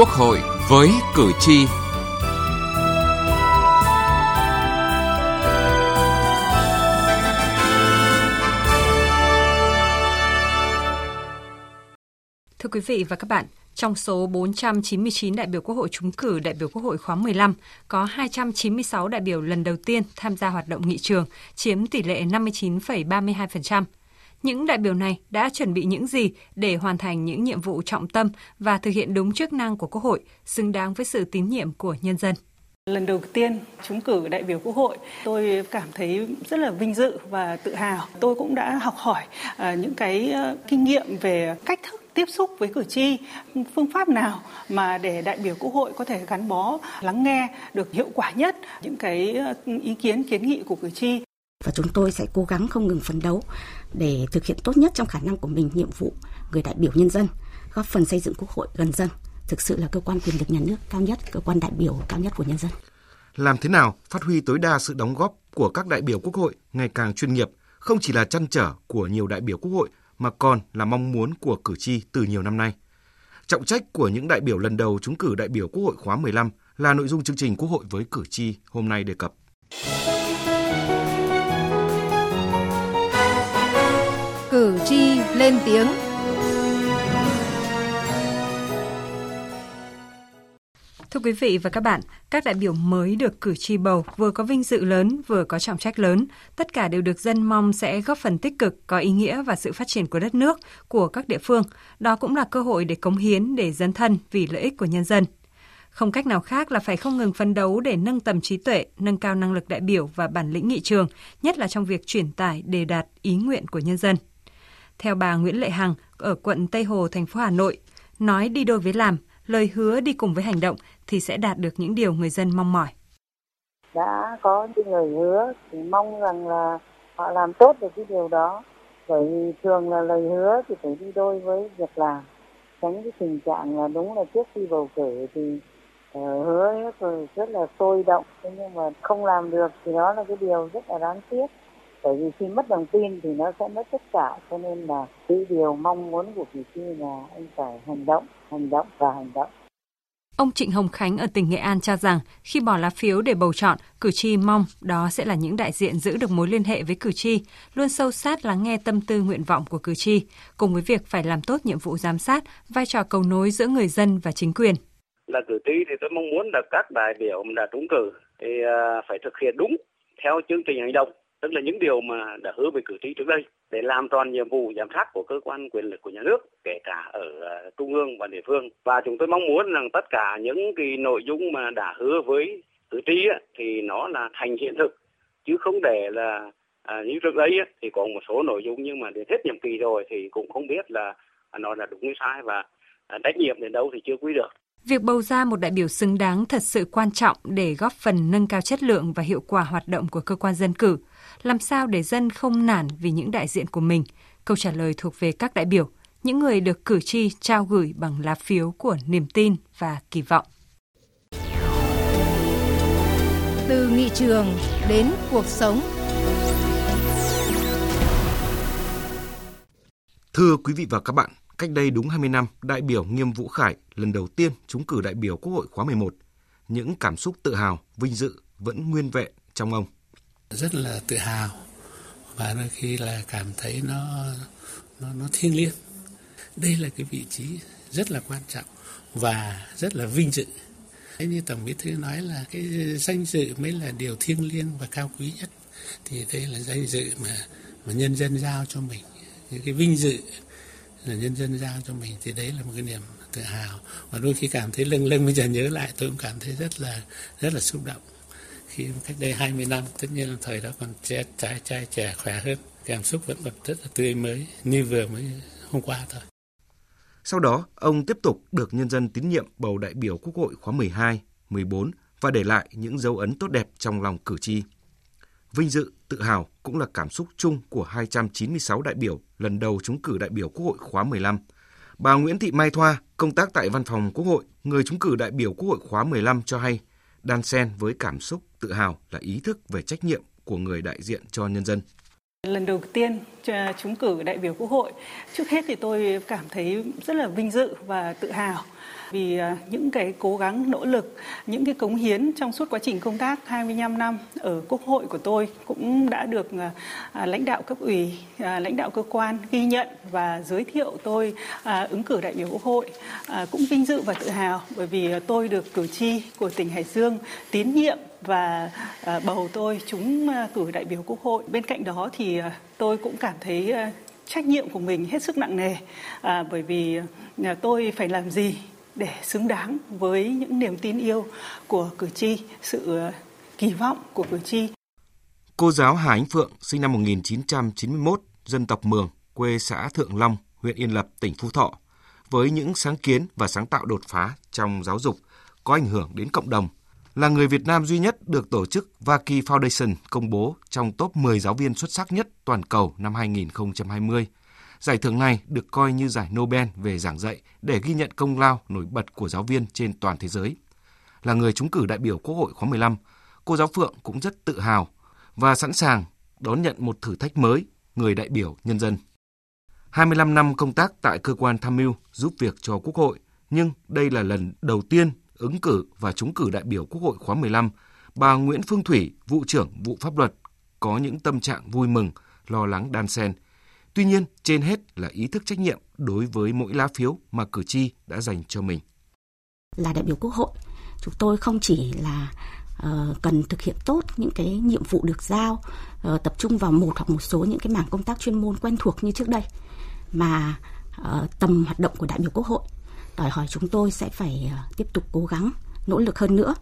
Quốc hội với cử tri. Thưa quý vị và các bạn, trong số 499 đại biểu Quốc hội trúng cử đại biểu Quốc hội khóa 15, có 296 đại biểu lần đầu tiên tham gia hoạt động nghị trường, chiếm tỷ lệ 59,32%. Những đại biểu này đã chuẩn bị những gì để hoàn thành những nhiệm vụ trọng tâm và thực hiện đúng chức năng của Quốc hội, xứng đáng với sự tín nhiệm của nhân dân. Lần đầu tiên trúng cử đại biểu Quốc hội, tôi cảm thấy rất là vinh dự và tự hào. Tôi cũng đã học hỏi à, những cái ờ, kinh nghiệm về cách thức tiếp xúc với cử tri, phương pháp nào mà để đại biểu Quốc hội có thể gắn bó, lắng nghe được hiệu quả nhất những cái ờ, ý kiến kiến nghị của cử tri và chúng tôi sẽ cố gắng không ngừng phấn đấu để thực hiện tốt nhất trong khả năng của mình nhiệm vụ người đại biểu nhân dân, góp phần xây dựng quốc hội gần dân, thực sự là cơ quan quyền lực nhà nước cao nhất, cơ quan đại biểu cao nhất của nhân dân. Làm thế nào phát huy tối đa sự đóng góp của các đại biểu quốc hội ngày càng chuyên nghiệp, không chỉ là chăn trở của nhiều đại biểu quốc hội mà còn là mong muốn của cử tri từ nhiều năm nay. Trọng trách của những đại biểu lần đầu trúng cử đại biểu Quốc hội khóa 15 là nội dung chương trình Quốc hội với cử tri hôm nay đề cập. Lên tiếng. Thưa quý vị và các bạn, các đại biểu mới được cử tri bầu vừa có vinh dự lớn vừa có trọng trách lớn, tất cả đều được dân mong sẽ góp phần tích cực, có ý nghĩa và sự phát triển của đất nước, của các địa phương. Đó cũng là cơ hội để cống hiến, để dân thân vì lợi ích của nhân dân. Không cách nào khác là phải không ngừng phấn đấu để nâng tầm trí tuệ, nâng cao năng lực đại biểu và bản lĩnh nghị trường, nhất là trong việc truyền tải đề đạt ý nguyện của nhân dân. Theo bà Nguyễn Lệ Hằng ở quận Tây Hồ, thành phố Hà Nội, nói đi đôi với làm, lời hứa đi cùng với hành động thì sẽ đạt được những điều người dân mong mỏi. Đã có những lời hứa thì mong rằng là họ làm tốt được cái điều đó. Bởi vì thường là lời hứa thì phải đi đôi với việc làm. Tránh cái tình trạng là đúng là trước khi bầu cử thì uh, hứa rất là sôi động. Thế nhưng mà không làm được thì đó là cái điều rất là đáng tiếc bởi vì khi mất lòng tin thì nó sẽ mất tất cả cho nên là cái điều mong muốn của cử tri là anh phải hành động hành động và hành động Ông Trịnh Hồng Khánh ở tỉnh Nghệ An cho rằng khi bỏ lá phiếu để bầu chọn, cử tri mong đó sẽ là những đại diện giữ được mối liên hệ với cử tri, luôn sâu sát lắng nghe tâm tư nguyện vọng của cử tri, cùng với việc phải làm tốt nhiệm vụ giám sát, vai trò cầu nối giữa người dân và chính quyền. Là cử tri thì tôi mong muốn là các đại biểu đã trúng cử thì à, phải thực hiện đúng theo chương trình hành động tức là những điều mà đã hứa với cử tri trước đây để làm tròn nhiệm vụ giám sát của cơ quan quyền lực của nhà nước kể cả ở à, trung ương và địa phương. Và chúng tôi mong muốn rằng tất cả những cái nội dung mà đã hứa với cử tri thì nó là thành hiện thực. Chứ không để là à, như trước đây thì còn một số nội dung nhưng mà đến hết nhiệm kỳ rồi thì cũng không biết là nó là đúng hay sai và à, trách nhiệm đến đâu thì chưa quy được. Việc bầu ra một đại biểu xứng đáng thật sự quan trọng để góp phần nâng cao chất lượng và hiệu quả hoạt động của cơ quan dân cử. Làm sao để dân không nản vì những đại diện của mình? Câu trả lời thuộc về các đại biểu, những người được cử tri trao gửi bằng lá phiếu của niềm tin và kỳ vọng. Từ nghị trường đến cuộc sống. Thưa quý vị và các bạn, cách đây đúng 20 năm, đại biểu Nghiêm Vũ Khải lần đầu tiên trúng cử đại biểu Quốc hội khóa 11. Những cảm xúc tự hào, vinh dự vẫn nguyên vẹn trong ông. Rất là tự hào và đôi khi là cảm thấy nó nó nó thiêng liêng. Đây là cái vị trí rất là quan trọng và rất là vinh dự. Như Tổng Bí thư nói là cái danh dự mới là điều thiêng liêng và cao quý nhất. Thì đây là danh dự mà mà nhân dân giao cho mình. Cái vinh dự là nhân dân giao cho mình thì đấy là một cái niềm tự hào và đôi khi cảm thấy lâng lâng bây giờ nhớ lại tôi cũng cảm thấy rất là rất là xúc động khi cách đây 20 năm tất nhiên là thời đó còn trẻ trai trai trẻ khỏe hơn cảm xúc vẫn còn rất là tươi mới như vừa mới hôm qua thôi sau đó ông tiếp tục được nhân dân tín nhiệm bầu đại biểu Quốc hội khóa 12, 14 và để lại những dấu ấn tốt đẹp trong lòng cử tri. Vinh dự, tự hào cũng là cảm xúc chung của 296 đại biểu lần đầu trúng cử đại biểu Quốc hội khóa 15. Bà Nguyễn Thị Mai Thoa, công tác tại Văn phòng Quốc hội, người trúng cử đại biểu Quốc hội khóa 15 cho hay, đan xen với cảm xúc tự hào là ý thức về trách nhiệm của người đại diện cho nhân dân. Lần đầu tiên ờ, trúng cử đại biểu Quốc hội, trước hết thì tôi cảm thấy rất là vinh dự và tự hào vì ờ, những cái cố gắng nỗ lực, những cái cống hiến trong suốt quá trình công tác 25 năm ở Quốc hội của tôi cũng đã được ờ, à, lãnh đạo cấp ủy, lãnh đạo cơ quan ghi nhận và giới thiệu tôi ứng cử đại biểu Quốc hội. Cũng vinh dự và tự hào bởi vì tôi được cử tri của tỉnh Hải Dương tín nhiệm và à, bầu tôi trúng à, cử đại biểu Quốc hội. Bên cạnh đó thì à, tôi cũng cảm thấy trách nhiệm của mình hết sức nặng nề à, bởi vì tôi phải làm gì để xứng đáng với những niềm tin yêu của cử tri, sự kỳ vọng của cử tri. Cô giáo Hà Ánh Phượng, sinh năm 1991, dân tộc Mường, quê xã Thượng Long, huyện Yên Lập, tỉnh Phú Thọ, với những sáng kiến và sáng tạo đột phá trong giáo dục có ảnh hưởng đến cộng đồng, là người Việt Nam duy nhất được tổ chức Vaki Foundation công bố trong top 10 giáo viên xuất sắc nhất toàn cầu năm 2020 Giải thưởng này được coi như giải Nobel về giảng dạy để ghi nhận công lao nổi bật của giáo viên trên toàn thế giới. Là người trúng cử đại biểu Quốc hội khóa 15, cô giáo Phượng cũng rất tự hào và sẵn sàng đón nhận một thử thách mới, người đại biểu nhân dân. 25 năm công tác tại cơ quan tham mưu giúp việc cho Quốc hội, nhưng đây là lần đầu tiên ứng cử và trúng cử đại biểu Quốc hội khóa 15, bà Nguyễn Phương Thủy, vụ trưởng vụ pháp luật, có những tâm trạng vui mừng, lo lắng đan xen Tuy nhiên, trên hết là ý thức trách nhiệm đối với mỗi lá phiếu mà cử tri đã dành cho mình. Là đại biểu Quốc hội, chúng tôi không chỉ là uh, cần thực hiện tốt những cái nhiệm vụ được giao, uh, tập trung vào một hoặc một số những cái mảng công tác chuyên môn quen thuộc như trước đây, mà uh, tầm hoạt động của đại biểu Quốc hội đòi hỏi chúng tôi sẽ phải ờ, tiếp tục cố gắng, nỗ lực hơn nữa,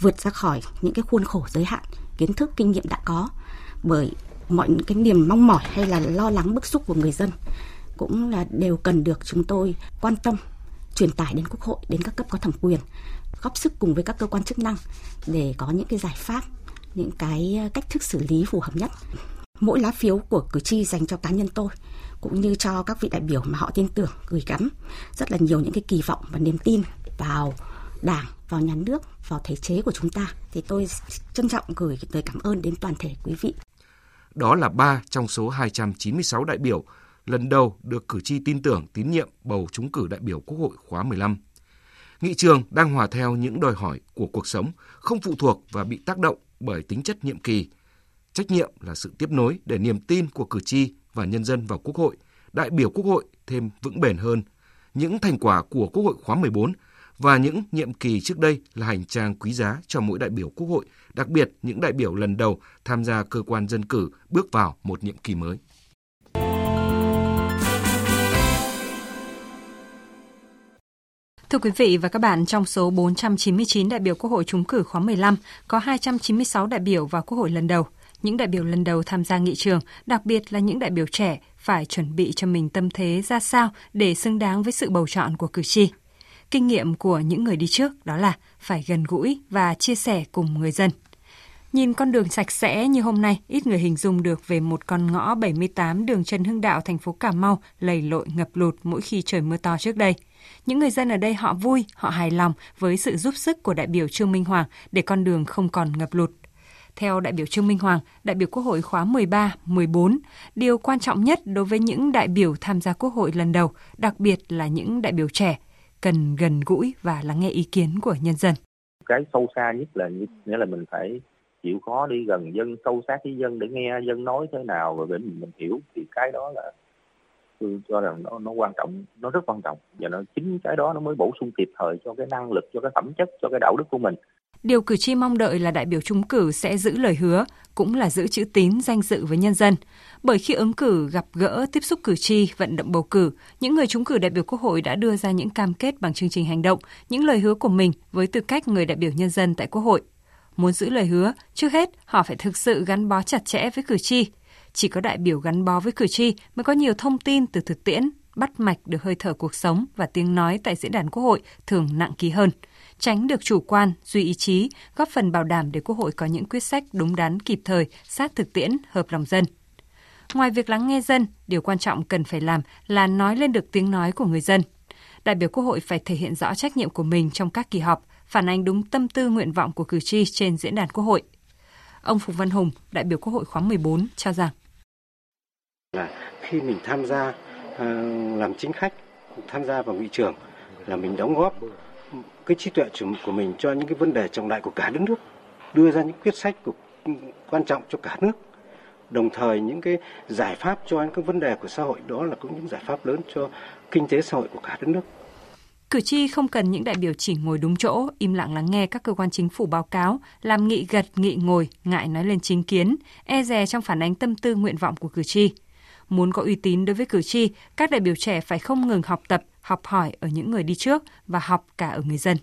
vượt ra khỏi những cái khuôn khổ giới hạn, kiến thức, kinh nghiệm đã có. Bởi mọi cái niềm mong mỏi hay là lo lắng, bức xúc của người dân cũng là đều cần được chúng tôi quan tâm, truyền tải đến quốc hội, đến các cấp có thẩm quyền, góp sức cùng với các cơ quan chức năng để có những cái giải pháp, những cái ờ, cách thức xử lý phù hợp nhất mỗi lá phiếu của cử tri dành cho cá nhân tôi cũng như cho các vị đại biểu mà họ tin tưởng gửi gắm rất là nhiều những cái kỳ vọng và niềm tin vào đảng vào nhà nước vào thể chế của chúng ta thì tôi trân trọng gửi lời cảm ơn đến toàn thể quý vị đó là 3 trong số 296 đại biểu lần đầu được cử tri tin tưởng tín nhiệm bầu trúng cử đại biểu Quốc hội khóa 15. Nghị trường đang hòa theo những đòi hỏi của cuộc sống, không phụ thuộc và bị tác động bởi tính chất nhiệm kỳ. Trách nhiệm là sự tiếp nối để niềm tin của cử tri và nhân dân vào Quốc hội, đại biểu Quốc hội thêm vững bền hơn. Những thành quả của Quốc hội khóa 14 và những nhiệm kỳ trước đây là hành trang quý giá cho mỗi đại biểu Quốc hội, đặc biệt những đại biểu lần đầu tham gia cơ quan dân cử bước vào một nhiệm kỳ mới. Thưa quý vị và các bạn, trong số 499 đại biểu Quốc hội trúng cử khóa 15, có 296 đại biểu vào Quốc hội lần đầu. Những đại biểu lần đầu tham gia nghị trường, đặc biệt là những đại biểu trẻ, phải chuẩn bị cho mình tâm thế ra sao để xứng đáng với sự bầu chọn của cử tri. Kinh nghiệm của những người đi trước đó là phải gần gũi và chia sẻ cùng người dân. Nhìn con đường sạch sẽ như hôm nay, ít người hình dung được về một con ngõ 78 đường Trần Hưng Đạo, thành phố Cà Mau, lầy lội ngập lụt mỗi khi trời mưa to trước đây. Những người dân ở đây họ vui, họ hài lòng với sự giúp sức của đại biểu Trương Minh Hoàng để con đường không còn ngập lụt. Theo đại biểu Trương Minh Hoàng, đại biểu Quốc hội khóa 13, 14, điều quan trọng nhất đối với những đại biểu tham gia Quốc hội lần đầu, đặc biệt là những đại biểu trẻ, cần gần gũi và lắng nghe ý kiến của nhân dân. Cái sâu xa nhất là nghĩa là mình phải chịu khó đi gần dân, sâu sát với dân để nghe dân nói thế nào rồi để mình, mình hiểu thì cái đó là tôi cho rằng nó nó quan trọng, nó rất quan trọng và nó chính cái đó nó mới bổ sung kịp thời cho cái năng lực, cho cái phẩm chất, cho cái đạo đức của mình. Điều cử tri mong đợi là đại biểu trúng cử sẽ giữ lời hứa, cũng là giữ chữ tín danh dự với nhân dân. Bởi khi ứng cử gặp gỡ, tiếp xúc cử tri, vận động bầu cử, những người trúng cử đại biểu Quốc hội đã đưa ra những cam kết bằng chương trình hành động, những lời hứa của mình với tư cách người đại biểu nhân dân tại Quốc hội. Muốn giữ lời hứa, trước hết họ phải thực sự gắn bó chặt chẽ với cử tri. Chỉ có đại biểu gắn bó với cử tri mới có nhiều thông tin từ thực tiễn, bắt mạch được hơi thở cuộc sống và tiếng nói tại diễn đàn Quốc hội thường nặng ký hơn – tránh được chủ quan, duy ý chí, góp phần bảo đảm để Quốc hội có những quyết sách đúng đắn kịp thời, sát thực tiễn, hợp lòng dân. Ngoài việc lắng nghe dân, điều quan trọng cần phải làm là nói lên được tiếng nói của người dân. Đại biểu Quốc hội phải thể hiện rõ trách nhiệm của mình trong các kỳ họp, phản ánh đúng tâm tư nguyện vọng của cử tri trên diễn đàn Quốc hội. Ông Phùng Văn Hùng, đại biểu Quốc hội khóa 14 cho rằng Là khi mình tham gia ờ, làm chính khách, tham gia vào nghị trường là mình đóng góp cái trí tuệ của mình cho những cái vấn đề trọng đại của cả đất nước, đưa ra những quyết sách của, quan trọng cho cả nước. Đồng thời những cái giải pháp cho những cái vấn đề của xã hội đó là cũng những giải pháp lớn cho kinh tế xã hội của cả đất nước. Cử tri không cần những đại biểu chỉ ngồi đúng chỗ, im lặng lắng nghe các cơ quan chính phủ báo cáo, làm nghị gật, nghị ngồi, ngại nói lên chính kiến, e dè trong phản ánh tâm tư nguyện vọng của cử tri. Muốn có uy tín đối với cử tri, các đại biểu trẻ phải không ngừng học tập, học hỏi ở những người đi trước và học cả ở người dân.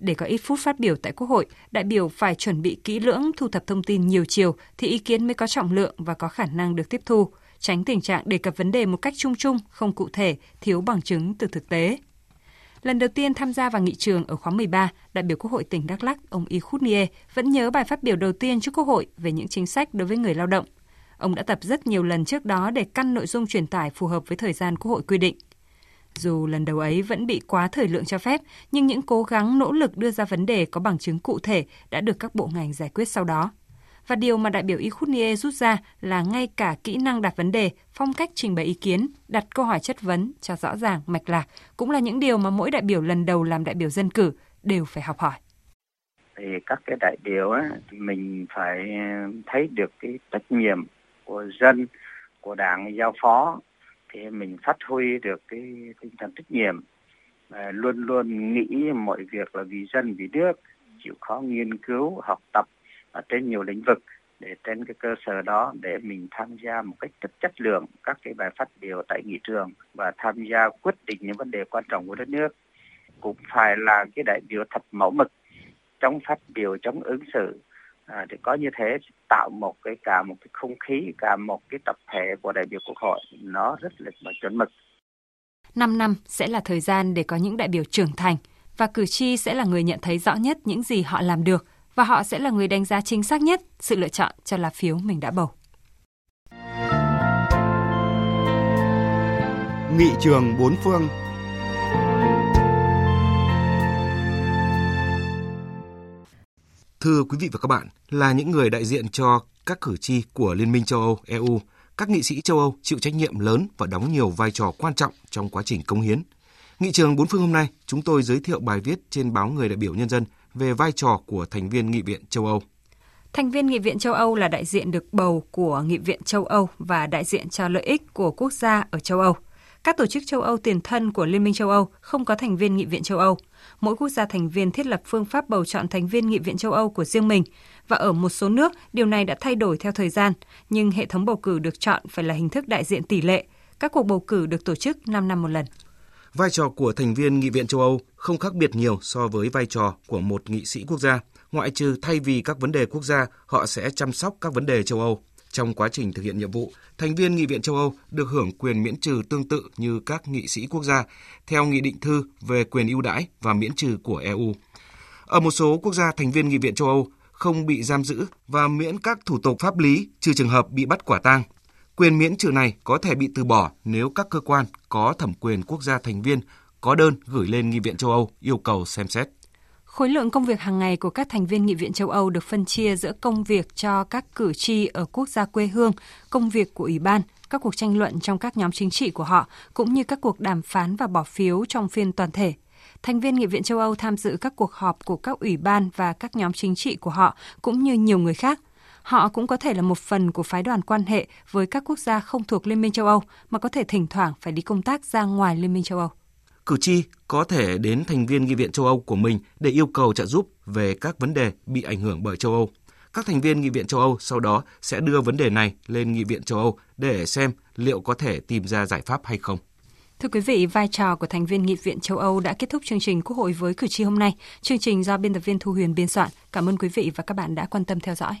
Để có ít phút phát biểu tại Quốc hội, đại biểu phải chuẩn bị kỹ lưỡng thu thập thông tin nhiều chiều thì ý kiến mới có trọng lượng và có khả năng được tiếp thu, tránh tình trạng đề cập vấn đề một cách chung chung, không cụ thể, thiếu bằng chứng từ thực tế. Lần đầu tiên tham gia vào nghị trường ở khóa 13, đại biểu Quốc hội tỉnh Đắk Lắk, ông Y Khút Nie vẫn nhớ bài phát biểu đầu tiên trước Quốc hội về những chính sách đối với người lao động. Ông đã tập rất nhiều lần trước đó để căn nội dung truyền tải phù hợp với thời gian Quốc hội quy định. Dù lần đầu ấy vẫn bị quá thời lượng cho phép, nhưng những cố gắng nỗ lực đưa ra vấn đề có bằng chứng cụ thể đã được các bộ ngành giải quyết sau đó. Và điều mà đại biểu Y rút ra là ngay cả kỹ năng đặt vấn đề, phong cách trình bày ý kiến, đặt câu hỏi chất vấn cho rõ ràng, mạch lạc cũng là những điều mà mỗi đại biểu lần đầu làm đại biểu dân cử đều phải học hỏi. Thì các cái đại biểu á, mình phải ờ, thấy được cái trách nhiệm của dân, của đảng giao phó thì mình phát huy được cái tinh thần trách nhiệm. Luôn luôn nghĩ mọi việc là vì dân vì nước chịu khó nghiên cứu học tập ở trên nhiều lĩnh vực để trên cái cơ sở đó để mình tham gia một cách rất chất lượng các cái bài phát biểu tại nghị trường và tham gia quyết định những vấn đề quan trọng của đất nước. Cũng phải là cái đại biểu thật mẫu mực trong phát biểu trong ứng xử à, để có như thế tạo một cái cả một cái không khí cả một cái tập thể của đại biểu quốc hội nó rất là chuẩn mực 5 năm sẽ là thời gian để có những đại biểu trưởng thành và cử tri sẽ là người nhận thấy rõ nhất những gì họ làm được và họ sẽ là người đánh giá chính xác nhất sự lựa chọn cho lá phiếu mình đã bầu. Nghị trường bốn phương Thưa quý vị và các bạn, là những người đại diện cho các cử tri của Liên minh châu Âu EU, các nghị sĩ châu Âu chịu trách nhiệm lớn và đóng nhiều vai trò quan trọng trong quá trình công hiến. Nghị trường bốn phương hôm nay, chúng tôi giới thiệu bài viết trên báo Người đại biểu nhân dân về vai trò của thành viên Nghị viện châu Âu. Thành viên Nghị viện châu Âu là đại diện được bầu của Nghị viện châu Âu và đại diện cho lợi ích của quốc gia ở châu Âu. Các tổ chức châu Âu tiền thân của Liên minh châu Âu không có thành viên Nghị viện châu Âu. Mỗi quốc gia thành viên thiết lập phương pháp bầu chọn thành viên Nghị viện châu Âu của riêng mình và ở một số nước điều này đã thay đổi theo thời gian, nhưng hệ thống bầu cử được chọn phải là hình thức đại diện tỷ lệ. Các cuộc bầu cử được tổ chức 5 năm một lần. Vai trò của thành viên Nghị viện châu Âu không khác biệt nhiều so với vai trò của một nghị sĩ quốc gia, ngoại trừ thay vì các vấn đề quốc gia, họ sẽ chăm sóc các vấn đề châu Âu. Trong quá trình thực hiện nhiệm vụ, thành viên Nghị viện châu Âu được hưởng quyền miễn trừ tương tự như các nghị sĩ quốc gia theo Nghị định thư về quyền ưu đãi và miễn trừ của EU. Ở một số quốc gia thành viên Nghị viện châu Âu không bị giam giữ và miễn các thủ tục pháp lý trừ trường hợp bị bắt quả tang. Quyền miễn trừ này có thể bị từ bỏ nếu các cơ quan có thẩm quyền quốc gia thành viên có đơn gửi lên Nghị viện châu Âu yêu cầu xem xét. Khối lượng công việc hàng ngày của các thành viên Nghị viện châu Âu được phân chia giữa công việc cho các cử tri ở quốc gia quê hương, công việc của Ủy ban, các cuộc tranh luận trong các nhóm chính trị của họ, cũng như các cuộc đàm phán và bỏ phiếu trong phiên toàn thể. Thành viên Nghị viện châu Âu tham dự các cuộc họp của các ủy ban và các nhóm chính trị của họ, cũng như nhiều người khác. Họ cũng có thể là một phần của phái đoàn quan hệ với các quốc gia không thuộc Liên minh châu Âu, mà có thể thỉnh thoảng phải đi công tác ra ngoài Liên minh châu Âu cử tri có thể đến thành viên nghị viện châu Âu của mình để yêu cầu trợ giúp về các vấn đề bị ảnh hưởng bởi châu Âu. Các thành viên nghị viện châu Âu sau đó sẽ đưa vấn đề này lên nghị viện châu Âu để xem liệu có thể tìm ra giải pháp hay không. Thưa quý vị, vai trò của thành viên Nghị viện châu Âu đã kết thúc chương trình Quốc hội với cử tri hôm nay. Chương trình do biên tập viên Thu Huyền biên soạn. Cảm ơn quý vị và các bạn đã quan tâm theo dõi.